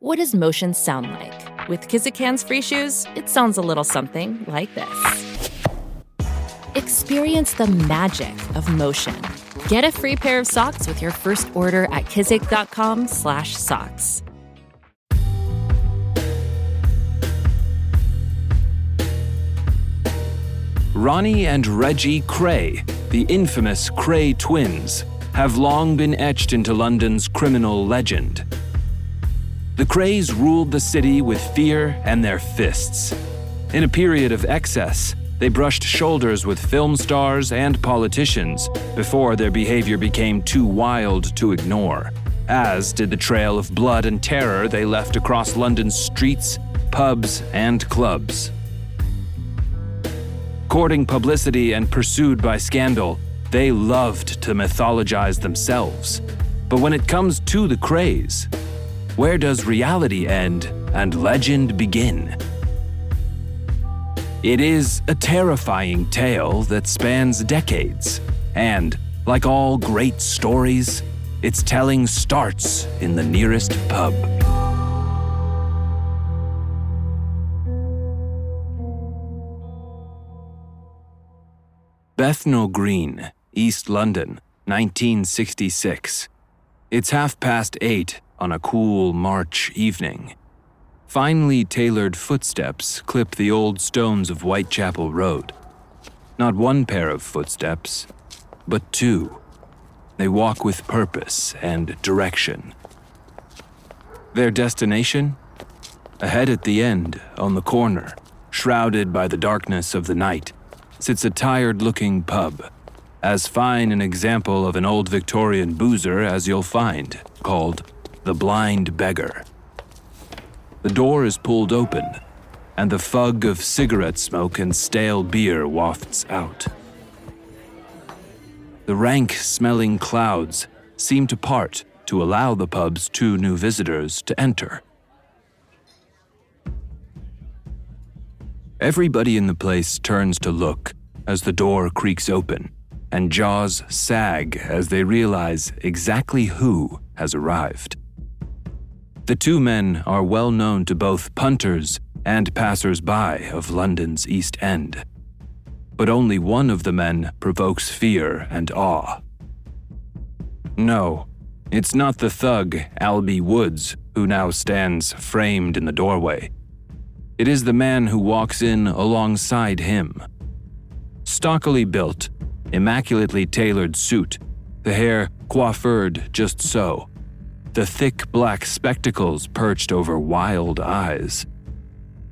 What does motion sound like? With Kizikans free shoes, it sounds a little something like this. Experience the magic of motion. Get a free pair of socks with your first order at kizik.com/socks. Ronnie and Reggie Kray, the infamous Kray twins, have long been etched into London's criminal legend. The Krays ruled the city with fear and their fists. In a period of excess, they brushed shoulders with film stars and politicians before their behavior became too wild to ignore, as did the trail of blood and terror they left across London's streets, pubs, and clubs. Courting publicity and pursued by scandal, they loved to mythologize themselves. But when it comes to the Krays, where does reality end and legend begin? It is a terrifying tale that spans decades, and, like all great stories, its telling starts in the nearest pub. Bethnal Green, East London, 1966. It's half past eight on a cool March evening. Finely tailored footsteps clip the old stones of Whitechapel Road. Not one pair of footsteps, but two. They walk with purpose and direction. Their destination? Ahead at the end, on the corner, shrouded by the darkness of the night, sits a tired looking pub. As fine an example of an old Victorian boozer as you'll find, called the Blind Beggar. The door is pulled open, and the fug of cigarette smoke and stale beer wafts out. The rank smelling clouds seem to part to allow the pub's two new visitors to enter. Everybody in the place turns to look as the door creaks open, and jaws sag as they realize exactly who has arrived. The two men are well known to both punters and passers by of London's East End. But only one of the men provokes fear and awe. No, it's not the thug, Albie Woods, who now stands framed in the doorway. It is the man who walks in alongside him. Stockily built, immaculately tailored suit, the hair coiffured just so, the thick black spectacles perched over wild eyes.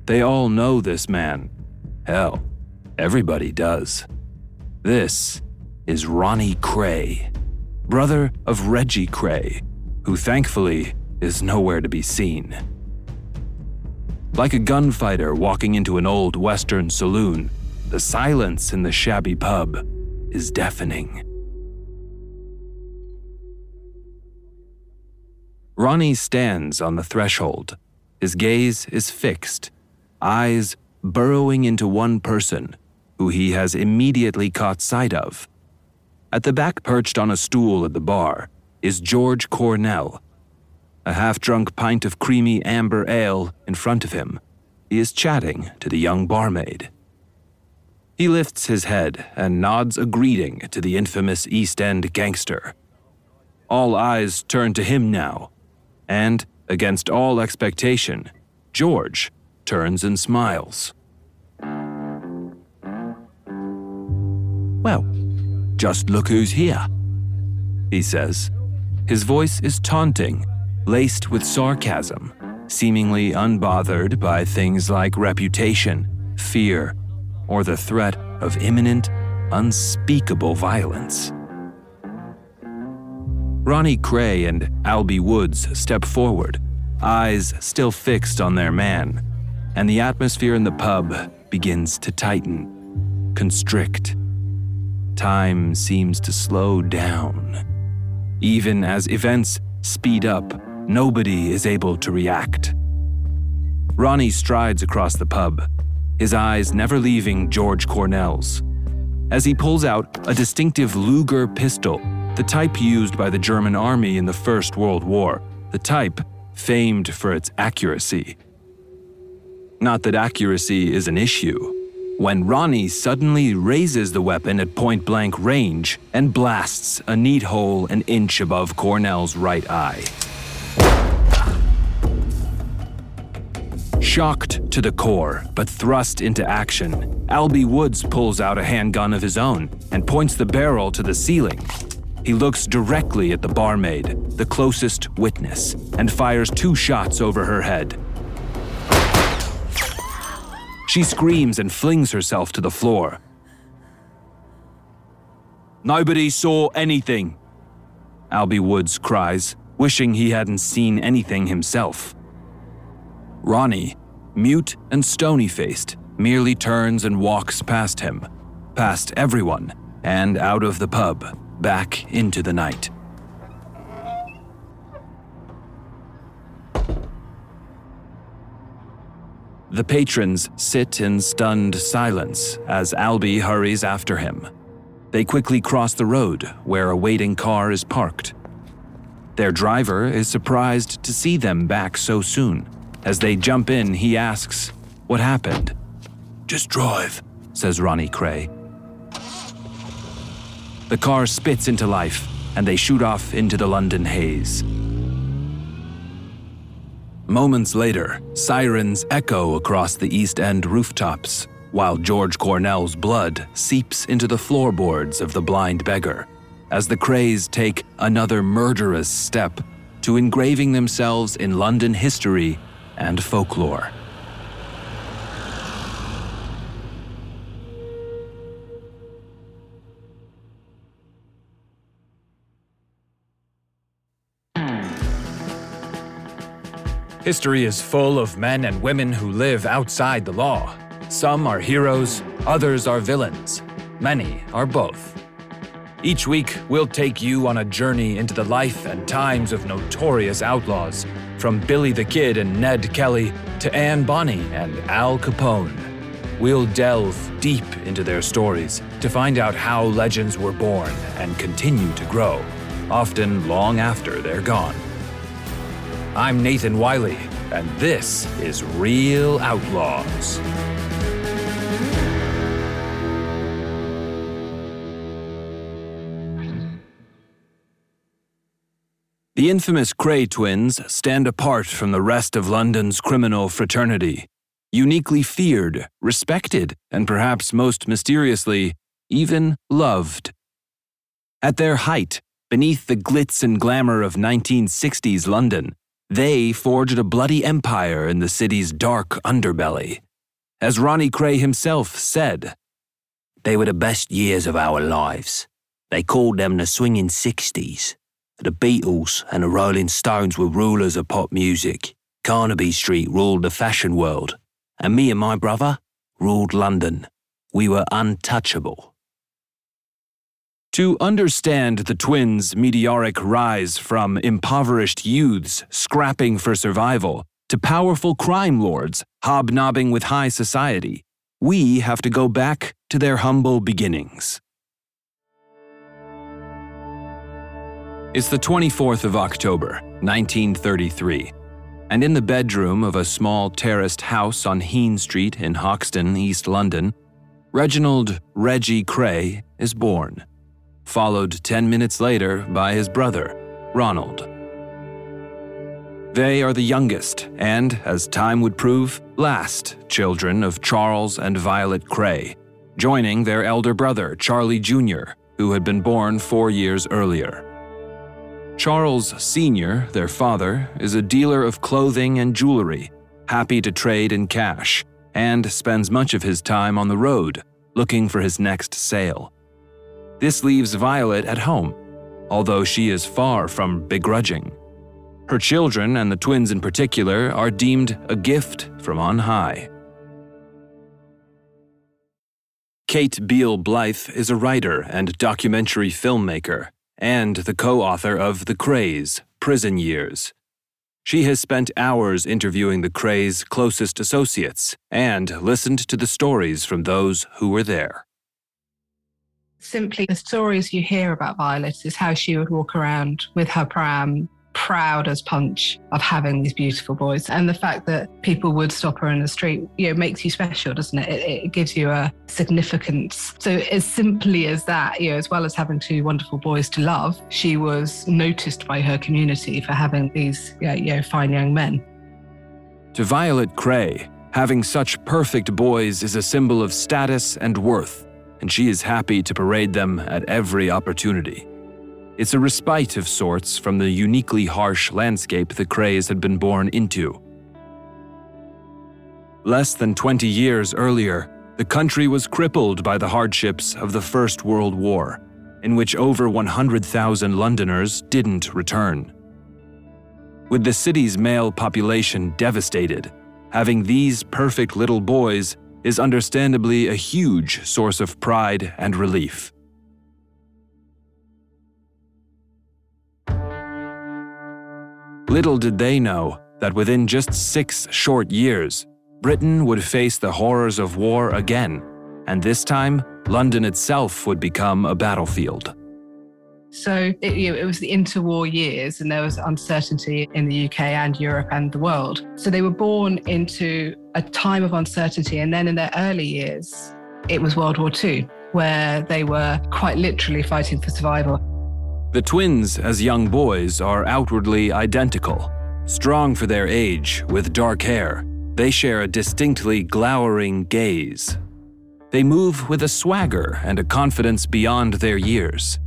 They all know this man. Hell, everybody does. This is Ronnie Kray, brother of Reggie Kray, who thankfully is nowhere to be seen. Like a gunfighter walking into an old Western saloon, the silence in the shabby pub is deafening. Ronnie stands on the threshold. His gaze is fixed, eyes burrowing into one person who he has immediately caught sight of. At the back, perched on a stool at the bar, is George Cornell, a half drunk pint of creamy amber ale in front of him. He is chatting to the young barmaid. He lifts his head and nods a greeting to the infamous East End gangster. All eyes turn to him now, and, against all expectation, George turns and smiles. Well, just look who's here, he says. His voice is taunting laced with sarcasm, seemingly unbothered by things like reputation, fear, or the threat of imminent, unspeakable violence. Ronnie Kray and Albie Woods step forward, eyes still fixed on their man, and the atmosphere in the pub begins to tighten, constrict. Time seems to slow down. Even as events speed up, Nobody is able to react. Ronnie strides across the pub, his eyes never leaving George Cornell's. As he pulls out a distinctive Luger pistol, the type used by the German army in the First World War, the type famed for its accuracy. Not that accuracy is an issue. When Ronnie suddenly raises the weapon at point blank range and blasts a neat hole an inch above Cornell's right eye. Shocked to the core, but thrust into action, Albie Woods pulls out a handgun of his own and points the barrel to the ceiling. He looks directly at the barmaid, the closest witness, and fires two shots over her head. She screams and flings herself to the floor. Nobody saw anything, Albie Woods cries, wishing he hadn't seen anything himself. Ronnie, mute and stony faced, merely turns and walks past him, past everyone, and out of the pub, back into the night. The patrons sit in stunned silence as Albie hurries after him. They quickly cross the road where a waiting car is parked. Their driver is surprised to see them back so soon. As they jump in, he asks, What happened? Just drive, says Ronnie Kray. The car spits into life, and they shoot off into the London haze. Moments later, sirens echo across the East End rooftops, while George Cornell's blood seeps into the floorboards of the blind beggar, as the Krays take another murderous step to engraving themselves in London history and folklore. History is full of men and women who live outside the law. Some are heroes, others are villains, many are both. Each week, we'll take you on a journey into the life and times of notorious outlaws from Billy the Kid and Ned Kelly to Anne Bonny and Al Capone. We'll delve deep into their stories to find out how legends were born and continue to grow, often long after they're gone. I'm Nathan Wiley, and this is Real Outlaws. The infamous Kray twins stand apart from the rest of London's criminal fraternity. Uniquely feared, respected, and perhaps most mysteriously, even loved. At their height, beneath the glitz and glamour of 1960s London, they forged a bloody empire in the city's dark underbelly. As Ronnie Kray himself said, They were the best years of our lives. They called them the swinging 60s. The Beatles and the Rolling Stones were rulers of pop music. Carnaby Street ruled the fashion world. And me and my brother ruled London. We were untouchable. To understand the twins' meteoric rise from impoverished youths scrapping for survival to powerful crime lords hobnobbing with high society, we have to go back to their humble beginnings. It's the 24th of October, 1933, and in the bedroom of a small terraced house on Heen Street in Hoxton, East London, Reginald Reggie Kray is born, followed 10 minutes later by his brother, Ronald. They are the youngest and, as time would prove, last children of Charles and Violet Kray, joining their elder brother, Charlie Jr., who had been born four years earlier. Charles Sr., their father, is a dealer of clothing and jewelry, happy to trade in cash, and spends much of his time on the road, looking for his next sale. This leaves Violet at home, although she is far from begrudging. Her children, and the twins in particular, are deemed a gift from on high. Kate Beal Blyth is a writer and documentary filmmaker and the co author of The Krays Prison Years. She has spent hours interviewing the Krays' closest associates and listened to the stories from those who were there. Simply, the stories you hear about Violet is how she would walk around with her pram, proud as punch of having these beautiful boys. And the fact that people would stop her in the street, you know, makes you special, doesn't it? It, it gives you a significance. So as simply as that, you know, as well as having two wonderful boys to love, she was noticed by her community for having these, you know, fine young men. To Violet Kray, having such perfect boys is a symbol of status and worth, and she is happy to parade them at every opportunity. It's a respite of sorts from the uniquely harsh landscape the Krays had been born into. Less than 20 years earlier, the country was crippled by the hardships of the First World War, in which over 100,000 Londoners didn't return. With the city's male population devastated, having these perfect little boys is understandably a huge source of pride and relief. Little did they know that within just six short years, Britain would face the horrors of war again, and this time, London itself would become a battlefield. So it, you know, it, was the interwar years, and there was uncertainty in the UK and Europe and the world. So they were born into a time of uncertainty. And then in their early years, it was World War II, where they were quite literally fighting for survival. The twins, as young boys, are outwardly identical. Strong for their age, with dark hair, they share a distinctly glowering gaze. They move with a swagger and a confidence beyond their years.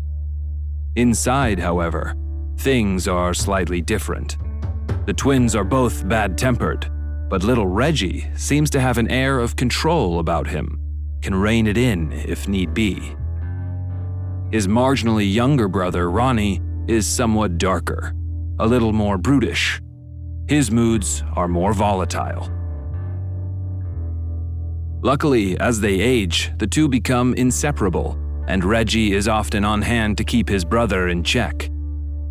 Inside, however, things are slightly different. The twins are both bad tempered, but little Reggie seems to have an air of control about him, can rein it in if need be. His marginally younger brother, Ronnie, is somewhat darker, a little more brutish. His moods are more volatile. Luckily, as they age, the two become inseparable, and Reggie is often on hand to keep his brother in check.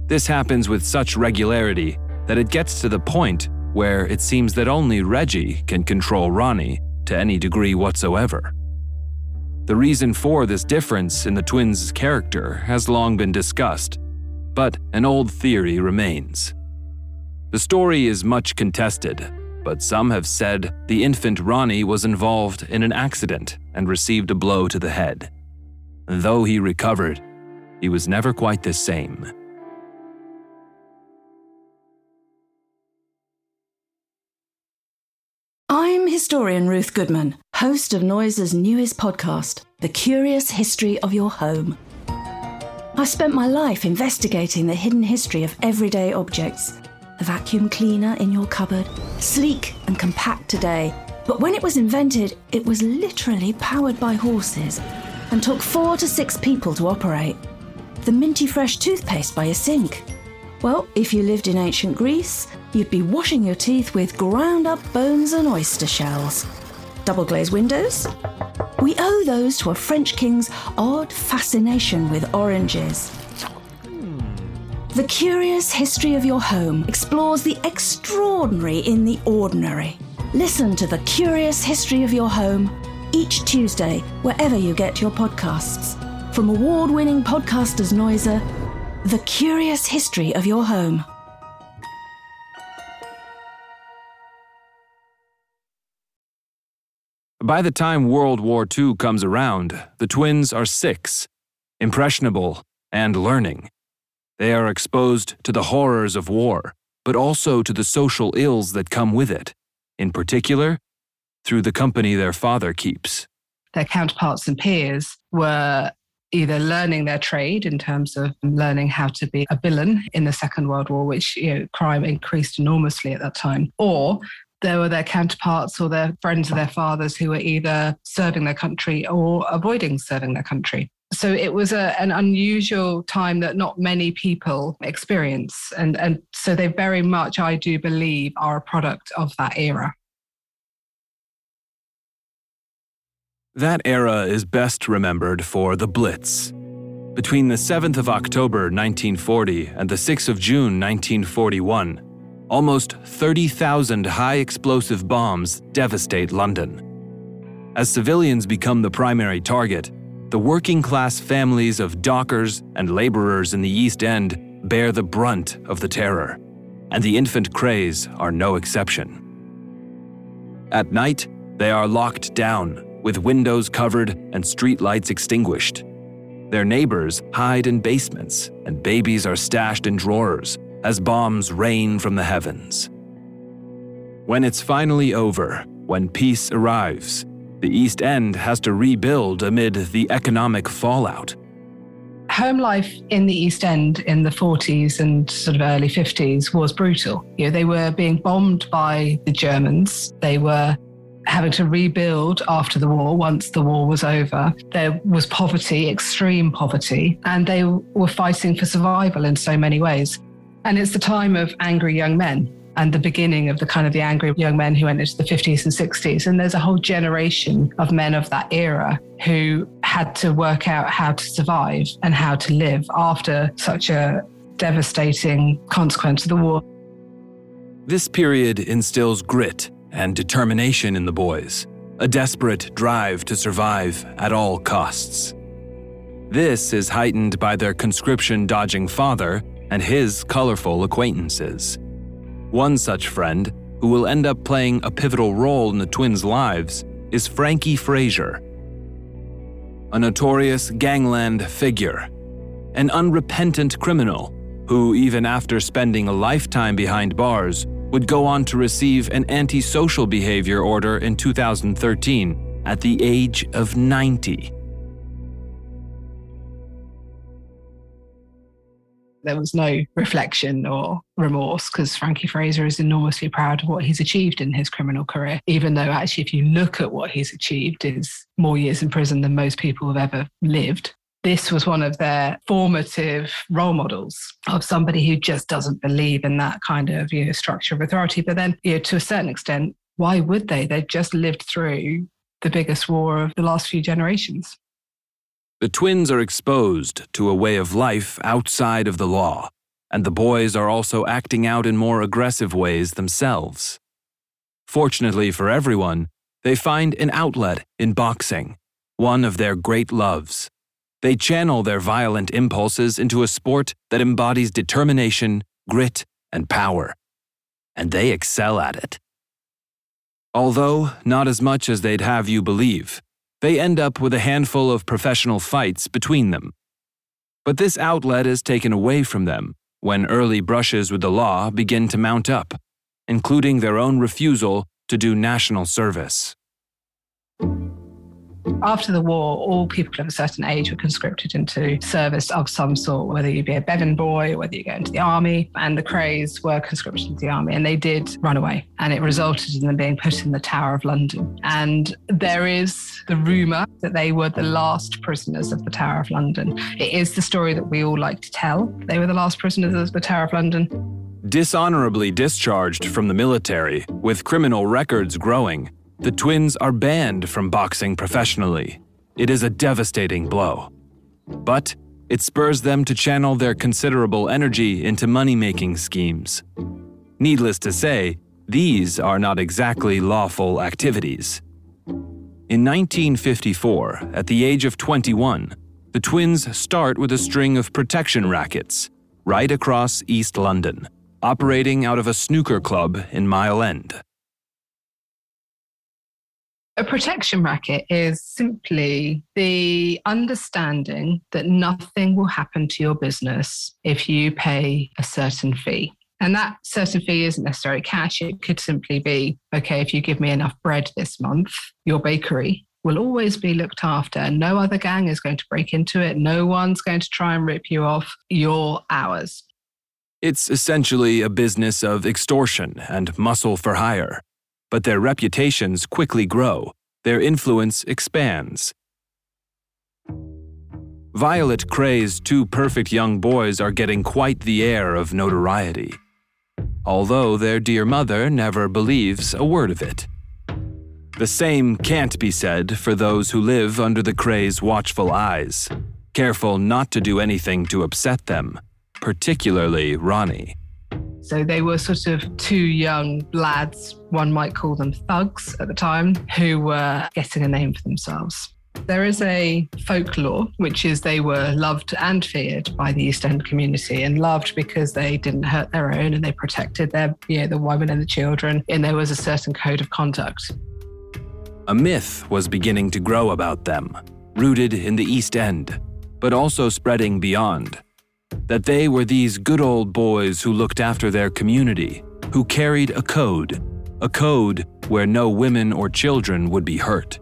This happens with such regularity that it gets to the point where it seems that only Reggie can control Ronnie to any degree whatsoever. The reason for this difference in the twins' character has long been discussed, but an old theory remains. The story is much contested, but some have said the infant Ronnie was involved in an accident and received a blow to the head. Though he recovered, he was never quite the same. I'm historian Ruth Goodman, host of Noiser's newest podcast, The Curious History of Your Home. I've spent my life investigating the hidden history of everyday objects. The vacuum cleaner in your cupboard, sleek and compact today, but when it was invented, it was literally powered by horses and took four to six people to operate. The minty fresh toothpaste by a sink, well, if you lived in ancient Greece, you'd be washing your teeth with ground up bones and oyster shells. Double glazed windows? We owe those to a French king's odd fascination with oranges. The Curious History of Your Home explores the extraordinary in the ordinary. Listen to The Curious History of Your Home each Tuesday, wherever you get your podcasts. From award winning podcasters Noiser the Curious History of Your Home. By the time World War II comes around, the twins are six, impressionable, and learning. They are exposed to the horrors of war, but also to the social ills that come with it, in particular, through the company their father keeps. Their counterparts and peers were either learning their trade in terms of learning how to be a villain in the Second World War, which you know, crime increased enormously at that time, or there were their counterparts or their friends of their fathers who were either serving their country or avoiding serving their country. So it was a, an unusual time that not many people experience. And, and so they very much, I do believe, are a product of that era. That era is best remembered for the Blitz. Between the 7th of October 1940 and the 6th of June 1941, almost 30,000 high explosive bombs devastate London. As civilians become the primary target, the working class families of dockers and labourers in the East End bear the brunt of the terror, and the infant Krays are no exception. At night, they are locked down, with windows covered and streetlights extinguished. Their neighbors hide in basements, and babies are stashed in drawers as bombs rain from the heavens. When it's finally over, when peace arrives, the East End has to rebuild amid the economic fallout. Home life in the East End in the 40s and sort of early 50s was brutal. You know, they were being bombed by the Germans. They were having to rebuild after the war once the war was over. There was poverty, extreme poverty, and they were fighting for survival in so many ways. And it's the time of angry young men and the beginning of the kind of the angry young men who went into the 50s and 60s. And there's a whole generation of men of that era who had to work out how to survive and how to live after such a devastating consequence of the war. This period instills grit and determination in the boys, a desperate drive to survive at all costs. This is heightened by their conscription dodging father and his colorful acquaintances. One such friend, who will end up playing a pivotal role in the twins' lives, is Frankie Fraser. A notorious gangland figure, an unrepentant criminal who, even after spending a lifetime behind bars, would go on to receive an antisocial behavior order in 2013 at the age of 90. There was no reflection or remorse because Frankie Fraser is enormously proud of what he's achieved in his criminal career, even though actually, if you look at what he's achieved, is more years in prison than most people have ever lived this was one of their formative role models of somebody who just doesn't believe in that kind of you know, structure of authority. But then, you know, to a certain extent, why would they? They've just lived through the biggest war of the last few generations. The twins are exposed to a way of life outside of the law, and the boys are also acting out in more aggressive ways themselves. Fortunately for everyone, they find an outlet in boxing, one of their great loves. They channel their violent impulses into a sport that embodies determination, grit, and power. And they excel at it. Although not as much as they'd have you believe, they end up with a handful of professional fights between them. But this outlet is taken away from them when early brushes with the law begin to mount up, including their own refusal to do national service. After the war, all people of a certain age were conscripted into service of some sort, whether you be a Bevin boy, whether you go into the army. And the Krays were conscripted into the army, and they did run away. And it resulted in them being put in the Tower of London. And there is the rumour that they were the last prisoners of the Tower of London. It is the story that we all like to tell. They were the last prisoners of the Tower of London. Dishonorably discharged from the military, with criminal records growing, the twins are banned from boxing professionally. It is a devastating blow. But it spurs them to channel their considerable energy into money making schemes. Needless to say, these are not exactly lawful activities. In 1954, at the age of 21, the twins start with a string of protection rackets right across East London, operating out of a snooker club in Mile End. A protection racket is simply the understanding that nothing will happen to your business if you pay a certain fee. And that certain fee isn't necessarily cash. It could simply be okay, if you give me enough bread this month, your bakery will always be looked after. No other gang is going to break into it. No one's going to try and rip you off your hours. It's essentially a business of extortion and muscle for hire but their reputations quickly grow, their influence expands. Violet Kray's two perfect young boys are getting quite the air of notoriety, although their dear mother never believes a word of it. The same can't be said for those who live under the Kray's watchful eyes, careful not to do anything to upset them, particularly Ronnie. So they were sort of two young lads, one might call them thugs at the time, who were getting a name for themselves. There is a folklore, which is they were loved and feared by the East End community, and loved because they didn't hurt their own and they protected their, you know, the women and the children, and there was a certain code of conduct. A myth was beginning to grow about them, rooted in the East End, but also spreading beyond. That they were these good old boys who looked after their community, who carried a code, a code where no women or children would be hurt.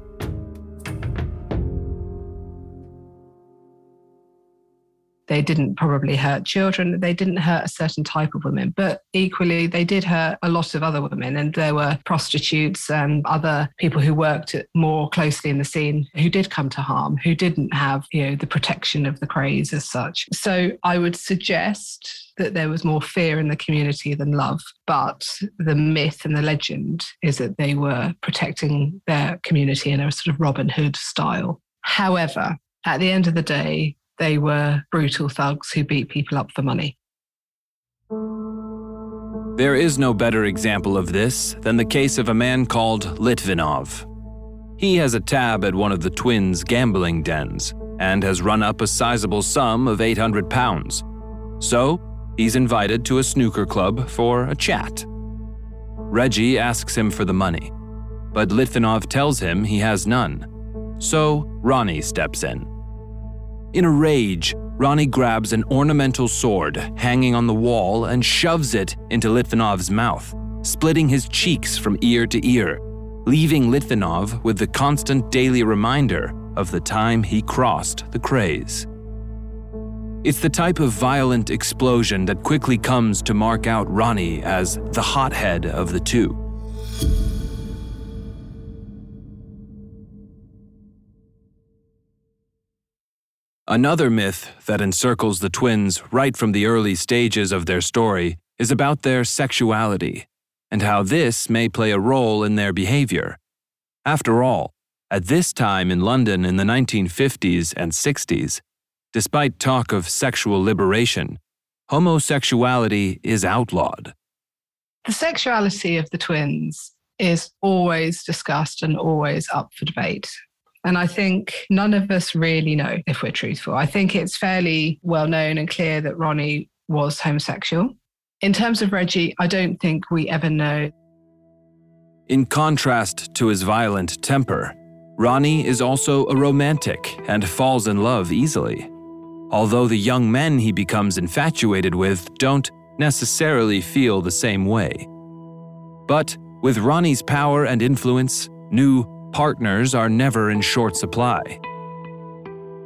They didn't probably hurt children. They didn't hurt a certain type of women, but equally, they did hurt a lot of other women. And there were prostitutes and other people who worked more closely in the scene who did come to harm, who didn't have, you know, the protection of the Krays as such. So I would suggest that there was more fear in the community than love. But the myth and the legend is that they were protecting their community in a sort of Robin Hood style. However, at the end of the day, they were brutal thugs who beat people up for money. There is no better example of this than the case of a man called Litvinov. He has a tab at one of the twins' gambling dens and has run up a sizable sum of 800 pounds. So, he's invited to a snooker club for a chat. Reggie asks him for the money, but Litvinov tells him he has none. So, Ronnie steps in. In a rage, Ronnie grabs an ornamental sword hanging on the wall and shoves it into Litvinov's mouth, splitting his cheeks from ear to ear, leaving Litvinov with the constant daily reminder of the time he crossed the Krays. It's the type of violent explosion that quickly comes to mark out Ronnie as the hothead of the two. Another myth that encircles the twins right from the early stages of their story is about their sexuality and how this may play a role in their behavior. After all, at this time in London in the 1950s and 60s, despite talk of sexual liberation, homosexuality is outlawed. The sexuality of the twins is always discussed and always up for debate. And I think none of us really know if we're truthful. I think it's fairly well known and clear that Ronnie was homosexual. In terms of Reggie, I don't think we ever know. In contrast to his violent temper, Ronnie is also a romantic and falls in love easily. Although the young men he becomes infatuated with don't necessarily feel the same way. But with Ronnie's power and influence, new partners are never in short supply.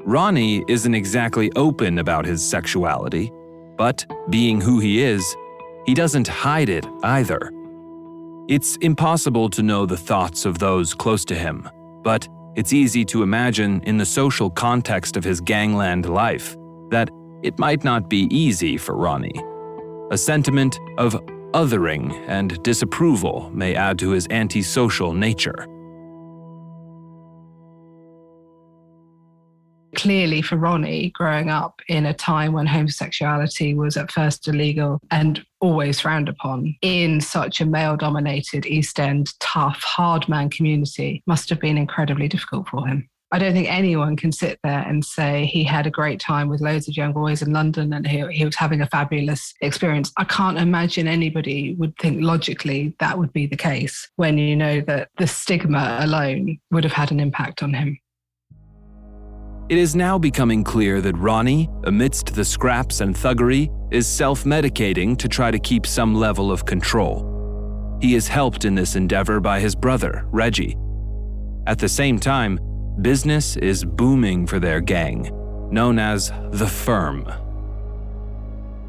Ronnie isn't exactly open about his sexuality, but being who he is, he doesn't hide it either. It's impossible to know the thoughts of those close to him, but it's easy to imagine in the social context of his gangland life that it might not be easy for Ronnie. A sentiment of othering and disapproval may add to his antisocial nature. Clearly for Ronnie, growing up in a time when homosexuality was at first illegal and always frowned upon in such a male dominated East End, tough, hard man community, must have been incredibly difficult for him. I don't think anyone can sit there and say he had a great time with loads of young boys in London and he, he was having a fabulous experience. I can't imagine anybody would think logically that would be the case when you know that the stigma alone would have had an impact on him. It is now becoming clear that Ronnie, amidst the scraps and thuggery, is self medicating to try to keep some level of control. He is helped in this endeavor by his brother, Reggie. At the same time, business is booming for their gang, known as the Firm.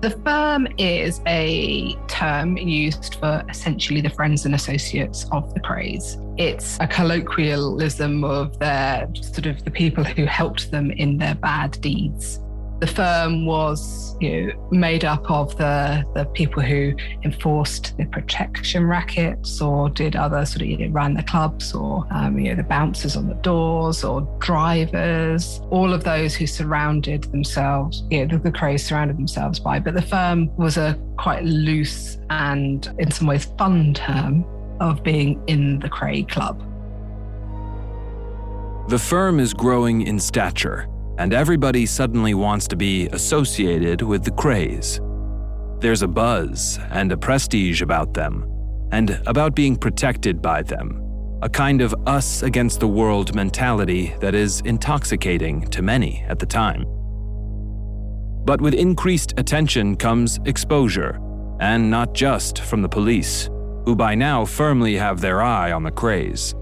The firm is a term used for essentially the friends and associates of the Krays. It's a colloquialism of their sort of the people who helped them in their bad deeds the firm was you know, made up of the, the people who enforced the protection rackets or did other sort of you know, ran the clubs or um, you know the bouncers on the doors or drivers. All of those who surrounded themselves you know the, the Krays surrounded themselves by. But the firm was a quite loose and in some ways fun term of being in the Kray club. The firm is growing in stature, and everybody suddenly wants to be associated with the Krays. There's a buzz and a prestige about them, and about being protected by them, a kind of us against the world mentality that is intoxicating to many at the time. But with increased attention comes exposure, and not just from the police, who by now firmly have their eye on the Krays.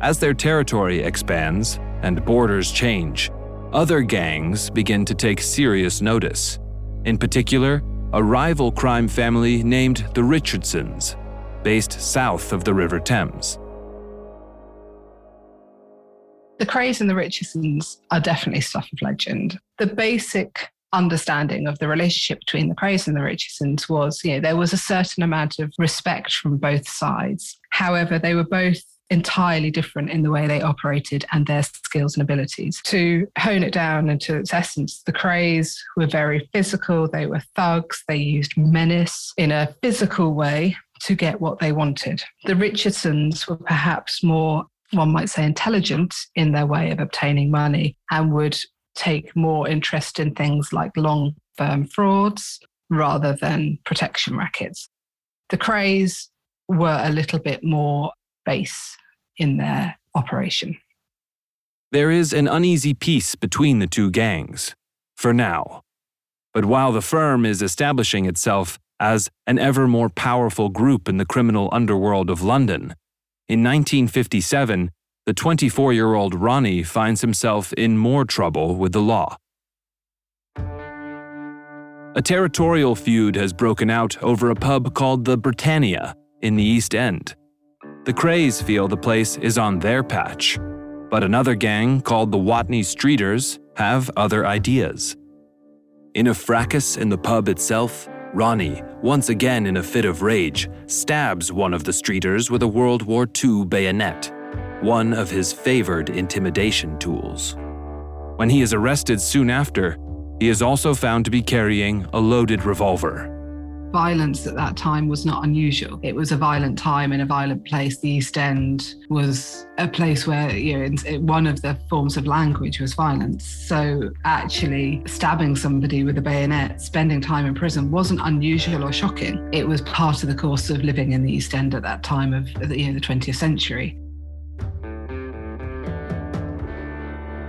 As their territory expands and borders change, other gangs begin to take serious notice. In particular, a rival crime family named the Richardsons, based south of the River Thames. The Krays and the Richardsons are definitely stuff of legend. The basic understanding of the relationship between the Krays and the Richardsons was, you know, there was a certain amount of respect from both sides. However, they were both entirely different in the way they operated and their skills and abilities. To hone it down into its essence, the Krays were very physical, they were thugs, they used menace in a physical way to get what they wanted. The Richardsons were perhaps more, one might say, intelligent in their way of obtaining money and would take more interest in things like long firm frauds rather than protection rackets. The Krays were a little bit more base in their operation. There is an uneasy peace between the two gangs, for now. But while the firm is establishing itself as an ever more powerful group in the criminal underworld of London, in 1957, the 24 year old Ronnie finds himself in more trouble with the law. A territorial feud has broken out over a pub called the Britannia in the East End. The Krays feel the place is on their patch, but another gang called the Watney Streeters have other ideas. In a fracas in the pub itself, Ronnie, once again in a fit of rage, stabs one of the Streeters with a World War II bayonet, one of his favored intimidation tools. When he is arrested soon after, he is also found to be carrying a loaded revolver violence at that time was not unusual. It was a violent time in a violent place. The East End was a place where, you know, one of the forms of language was violence. So actually stabbing somebody with a bayonet, spending time in prison wasn't unusual or shocking. It was part of the course of living in the East End at that time of you know, the 20th century.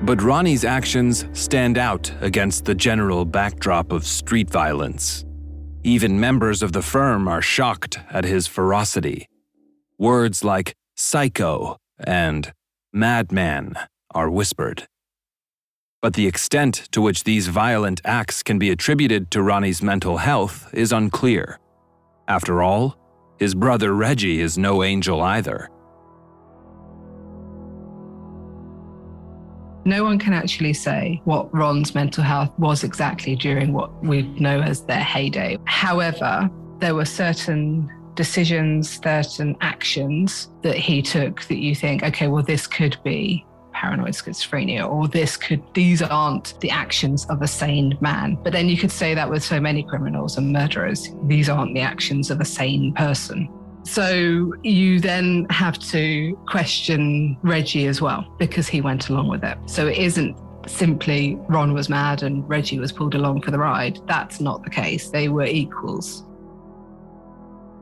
But Ronnie's actions stand out against the general backdrop of street violence. Even members of the firm are shocked at his ferocity. Words like psycho and madman are whispered. But the extent to which these violent acts can be attributed to Ronnie's mental health is unclear. After all, his brother Reggie is no angel either. No one can actually say what Ron's mental health was exactly during what we know as their heyday. However, there were certain decisions, certain actions that he took that you think, okay, well, this could be paranoid schizophrenia or this could these aren't the actions of a sane man but then you could say that with so many criminals and murderers these aren't the actions of a sane person so you then have to question Reggie as well because he went along with it. So it isn't simply Ron was mad and Reggie was pulled along for the ride. That's not the case. They were equals.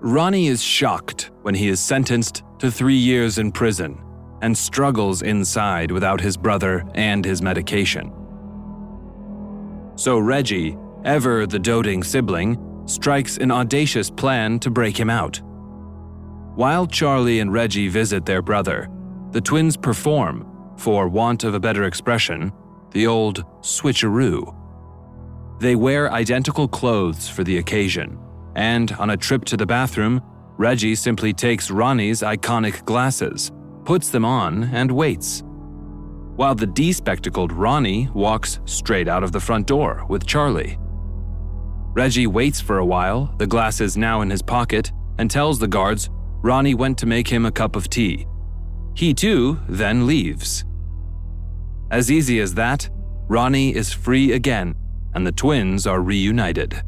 Ronnie is shocked when he is sentenced to three years in prison and struggles inside without his brother and his medication. So Reggie, ever the doting sibling, strikes an audacious plan to break him out. While Charlie and Reggie visit their brother, the twins perform, for want of a better expression, the old switcheroo. They wear identical clothes for the occasion, and on a trip to the bathroom, Reggie simply takes Ronnie's iconic glasses, puts them on, and waits. While the despectacled Ronnie walks straight out of the front door with Charlie. Reggie waits for a while, the glasses now in his pocket, and tells the guards Ronnie went to make him a cup of tea. He too then leaves. As easy as that, Ronnie is free again, and the twins are reunited.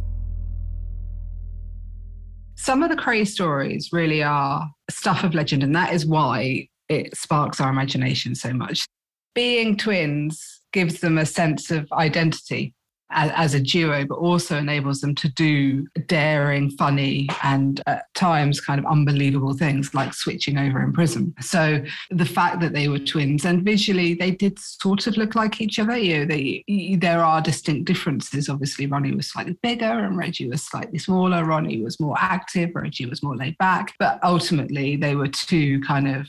Some of the Kray stories really are stuff of legend, and that is why it sparks our imagination so much. Being twins gives them a sense of identity as, a duo, but also enables them to do daring, funny, and at times kind of unbelievable things like switching over in prison. So the fact that they were twins and visually they did sort of look like each other. You know, they, there are distinct differences. Obviously, Ronnie was slightly bigger and Reggie was slightly smaller. Ronnie was more active, Reggie was more laid back. But ultimately, they were two kind of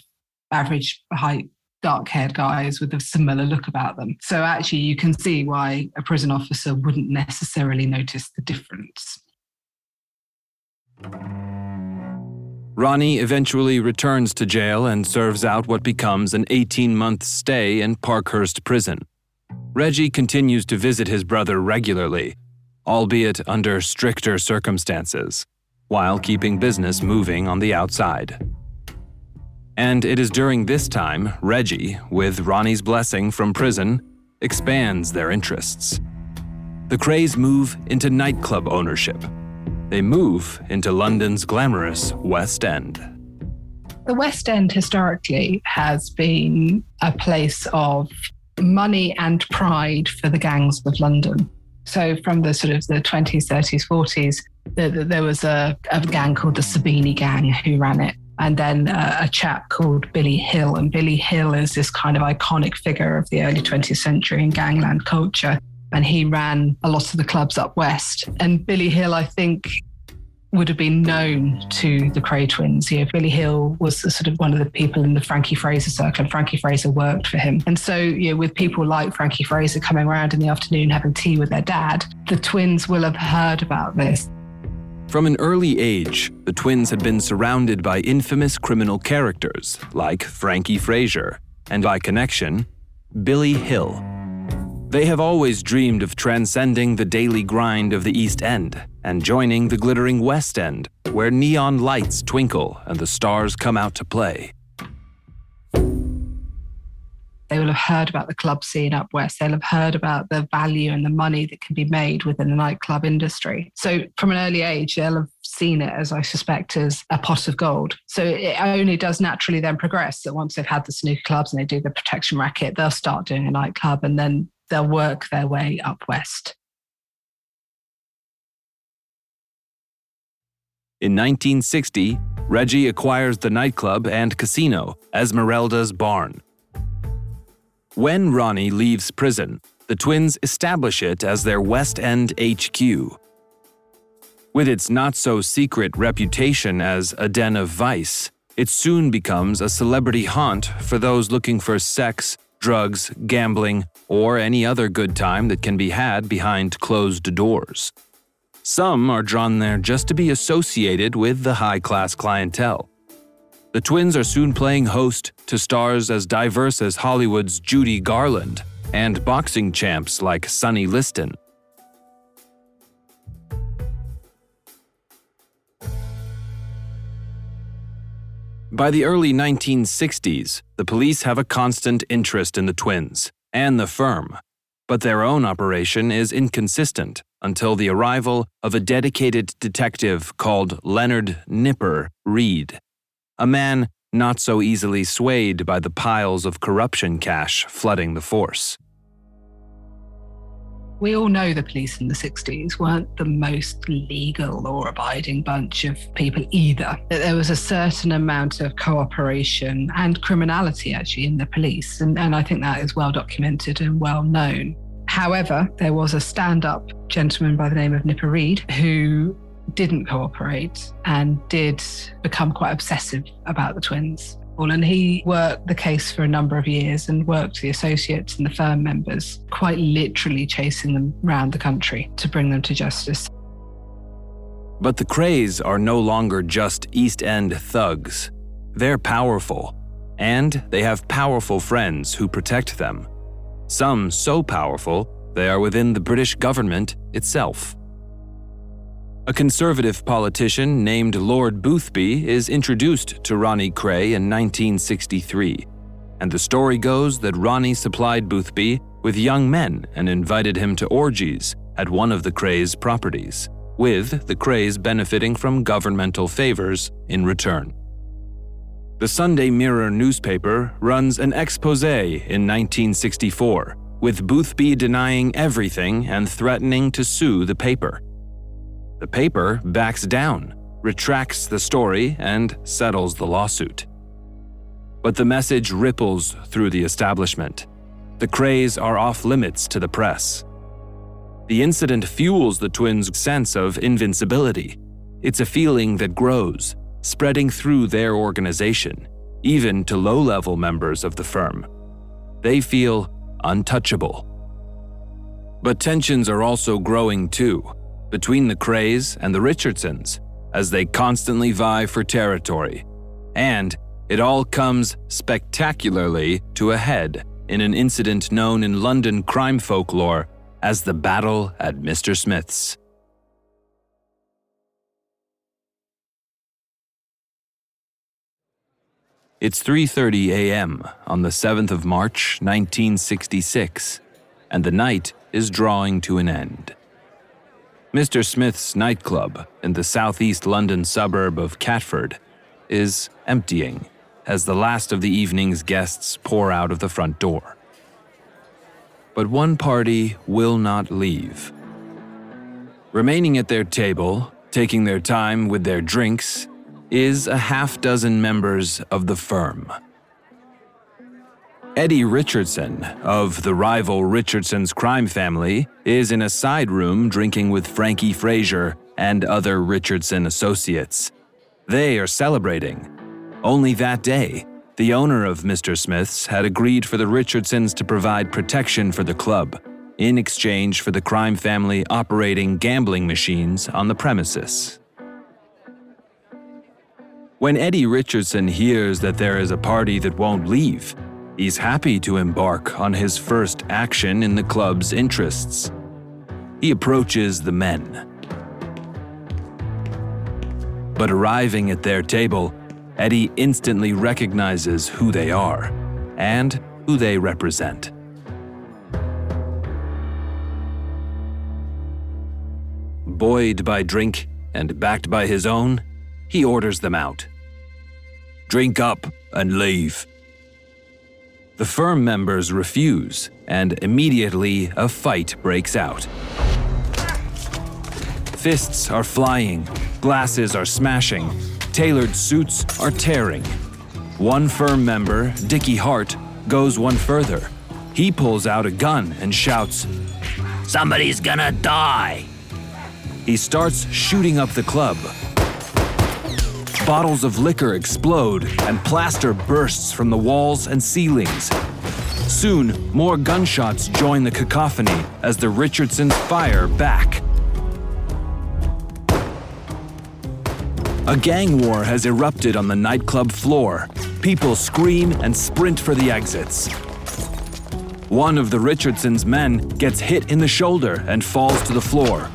average height dark haired guys with a similar look about them. So actually, you can see why a prison officer wouldn't necessarily notice the difference. Ronnie eventually returns to jail and serves out what becomes an 18 month stay in Parkhurst Prison. Reggie continues to visit his brother regularly, albeit under stricter circumstances, while keeping business moving on the outside. And it is during this time Reggie, with Ronnie's blessing from prison, expands their interests. The Krays move into nightclub ownership. They move into London's glamorous West End. The West End historically has been a place of money and pride for the gangs of London. So, from the sort of the 20s, 30s, 40s, there was a, a gang called the Sabini Gang who ran it and then uh, a chap called Billy Hill. And Billy Hill is this kind of iconic figure of the early 20th century in gangland culture. And he ran a lot of the clubs up west. And Billy Hill, I think, would have been known to the Kray twins. You know, Billy Hill was sort of one of the people in the Frankie Fraser circle, and Frankie Fraser worked for him. And so, you know, with people like Frankie Fraser coming around in the afternoon having tea with their dad, the twins will have heard about this. From an early age, the twins had been surrounded by infamous criminal characters like Frankie Fraser, and by connection, Billy Hill. They have always dreamed of transcending the daily grind of the East End and joining the glittering West End, where neon lights twinkle and the stars come out to play. They will have heard about the club scene up west. They'll have heard about the value and the money that can be made within the nightclub industry. So, from an early age, they'll have seen it as I suspect as a pot of gold. So it only does naturally then progress that once they've had the snooker clubs and they do the protection racket, they'll start doing a nightclub and then they'll work their way up west. In 1960, Reggie acquires the nightclub and casino, Esmeralda's Barn, when Ronnie leaves prison, the twins establish it as their West End HQ. With its not so secret reputation as a den of vice, it soon becomes a celebrity haunt for those looking for sex, drugs, gambling, or any other good time that can be had behind closed doors. Some are drawn there just to be associated with the high class clientele. The twins are soon playing host to stars as diverse as Hollywood's Judy Garland and boxing champs like Sonny Liston. By the early 1960s, the police have a constant interest in the twins and the firm, but their own operation is inconsistent until the arrival of a dedicated detective called Leonard Nipper Read a man not so easily swayed by the piles of corruption cash flooding the force. We all know the police in the 60s weren't the most legal or abiding bunch of people either. That There was a certain amount of cooperation and criminality actually in the police, and, and I think that is well documented and well known. However, there was a stand up gentleman by the name of Nipper Read who didn't cooperate and did become quite obsessive about the twins. And he worked the case for a number of years and worked the associates and the firm members, quite literally chasing them around the country to bring them to justice. But the Krays are no longer just East End thugs. They're powerful, and they have powerful friends who protect them. Some so powerful, they are within the British government itself. A conservative politician named Lord Boothby is introduced to Ronnie Kray in 1963, and the story goes that Ronnie supplied Boothby with young men and invited him to orgies at one of the Krays' properties, with the Krays benefiting from governmental favors in return. the Sunday Mirror newspaper runs an expose in 1964, with Boothby denying everything and threatening to sue the paper. The paper backs down, retracts the story, and settles the lawsuit. But the message ripples through the establishment. The Krays are off limits to the press. The incident fuels the twins' sense of invincibility. It's a feeling that grows, spreading through their organization, even to low level members of the firm. They feel untouchable. But tensions are also growing too, between the Krays and the Richardsons, as they constantly vie for territory. And it all comes spectacularly to a head in an incident known in London crime folklore as the Battle at Mr. Smith's. It's 3:30 a.m. on the 7th of March, 1966, and the night is drawing to an end. Mr. Smith's nightclub in the southeast London suburb of Catford is emptying as the last of the evening's guests pour out of the front door. But one party will not leave. Remaining at their table, taking their time with their drinks, is a half dozen members of the firm. Eddie Richardson of the rival Richardson's crime family is in a side room drinking with Frankie Fraser and other Richardson associates. They are celebrating. Only that day, the owner of Mr. Smith's had agreed for the Richardsons to provide protection for the club in exchange for the crime family operating gambling machines on the premises. When Eddie Richardson hears that there is a party that won't leave, he's happy to embark on his first action in the club's interests. He approaches the men. But arriving at their table, Eddie instantly recognizes who they are and who they represent. Buoyed by drink and backed by his own, he orders them out. Drink up and leave. The firm members refuse, and immediately a fight breaks out. Fists are flying, glasses are smashing, tailored suits are tearing. One firm member, Dickie Hart, goes one further. He pulls out a gun and shouts, Somebody's gonna die! He starts shooting up the club, Bottles of liquor explode, and plaster bursts from the walls and ceilings. Soon, more gunshots join the cacophony as the Richardsons fire back. A gang war has erupted on the nightclub floor. People scream and sprint for the exits. One of the Richardsons' men gets hit in the shoulder and falls to the floor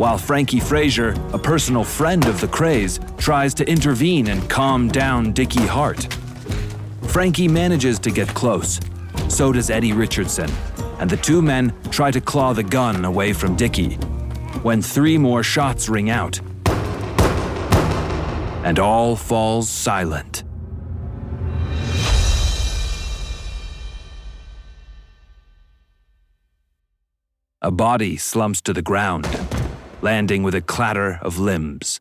while Frankie Fraser, a personal friend of the Krays, tries to intervene and calm down Dickie Hart. Frankie manages to get close. So does Eddie Richardson, and the two men try to claw the gun away from Dickie. When three more shots ring out, and all falls silent. A body slumps to the ground landing with a clatter of limbs.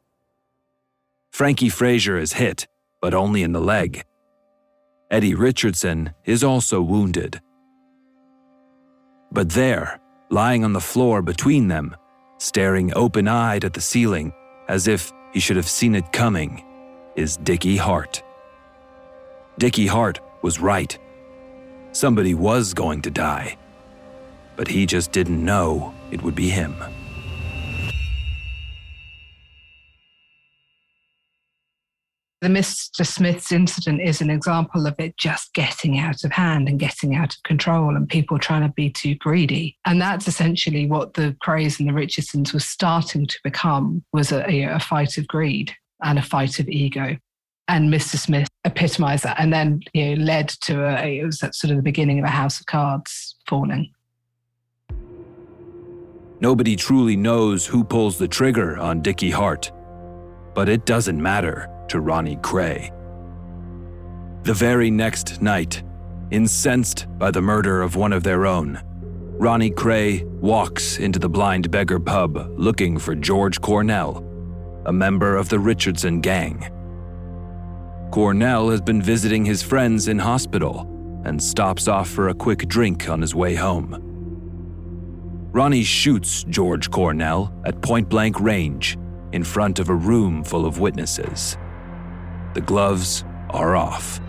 Frankie Fraser is hit, but only in the leg. Eddie Richardson is also wounded. But there, lying on the floor between them, staring open eyed at the ceiling as if he should have seen it coming, is Dickie Hart. Dickie Hart was right. Somebody was going to die, but he just didn't know it would be him. The Mr. Smith's incident is an example of it just getting out of hand and getting out of control and people trying to be too greedy. And that's essentially what the Krays and the Richardsons were starting to become was a, a fight of greed and a fight of ego. And Mr. Smith epitomized that and then you know, led to a, it was sort of the beginning of a house of cards falling. Nobody truly knows who pulls the trigger on Dickie Hart. But it doesn't matter to Ronnie Kray. The very next night, incensed by the murder of one of their own, Ronnie Kray walks into the Blind Beggar pub looking for George Cornell, a member of the Richardson gang. Cornell has been visiting his friends in hospital and stops off for a quick drink on his way home. Ronnie shoots George Cornell at point blank range in front of a room full of witnesses. The gloves are off.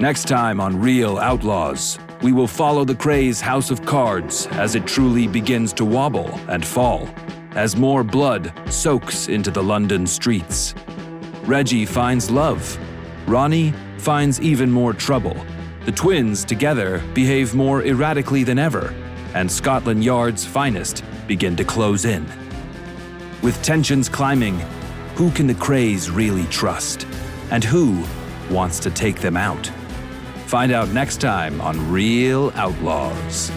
Next time on Real Outlaws, we will follow the Krays' house of cards as it truly begins to wobble and fall, as more blood soaks into the London streets. Reggie finds love. Ronnie finds even more trouble. The twins together behave more erratically than ever, and Scotland Yard's finest begin to close in. With tensions climbing, who can the Krays really trust? And who wants to take them out? Find out next time on Real Outlaws.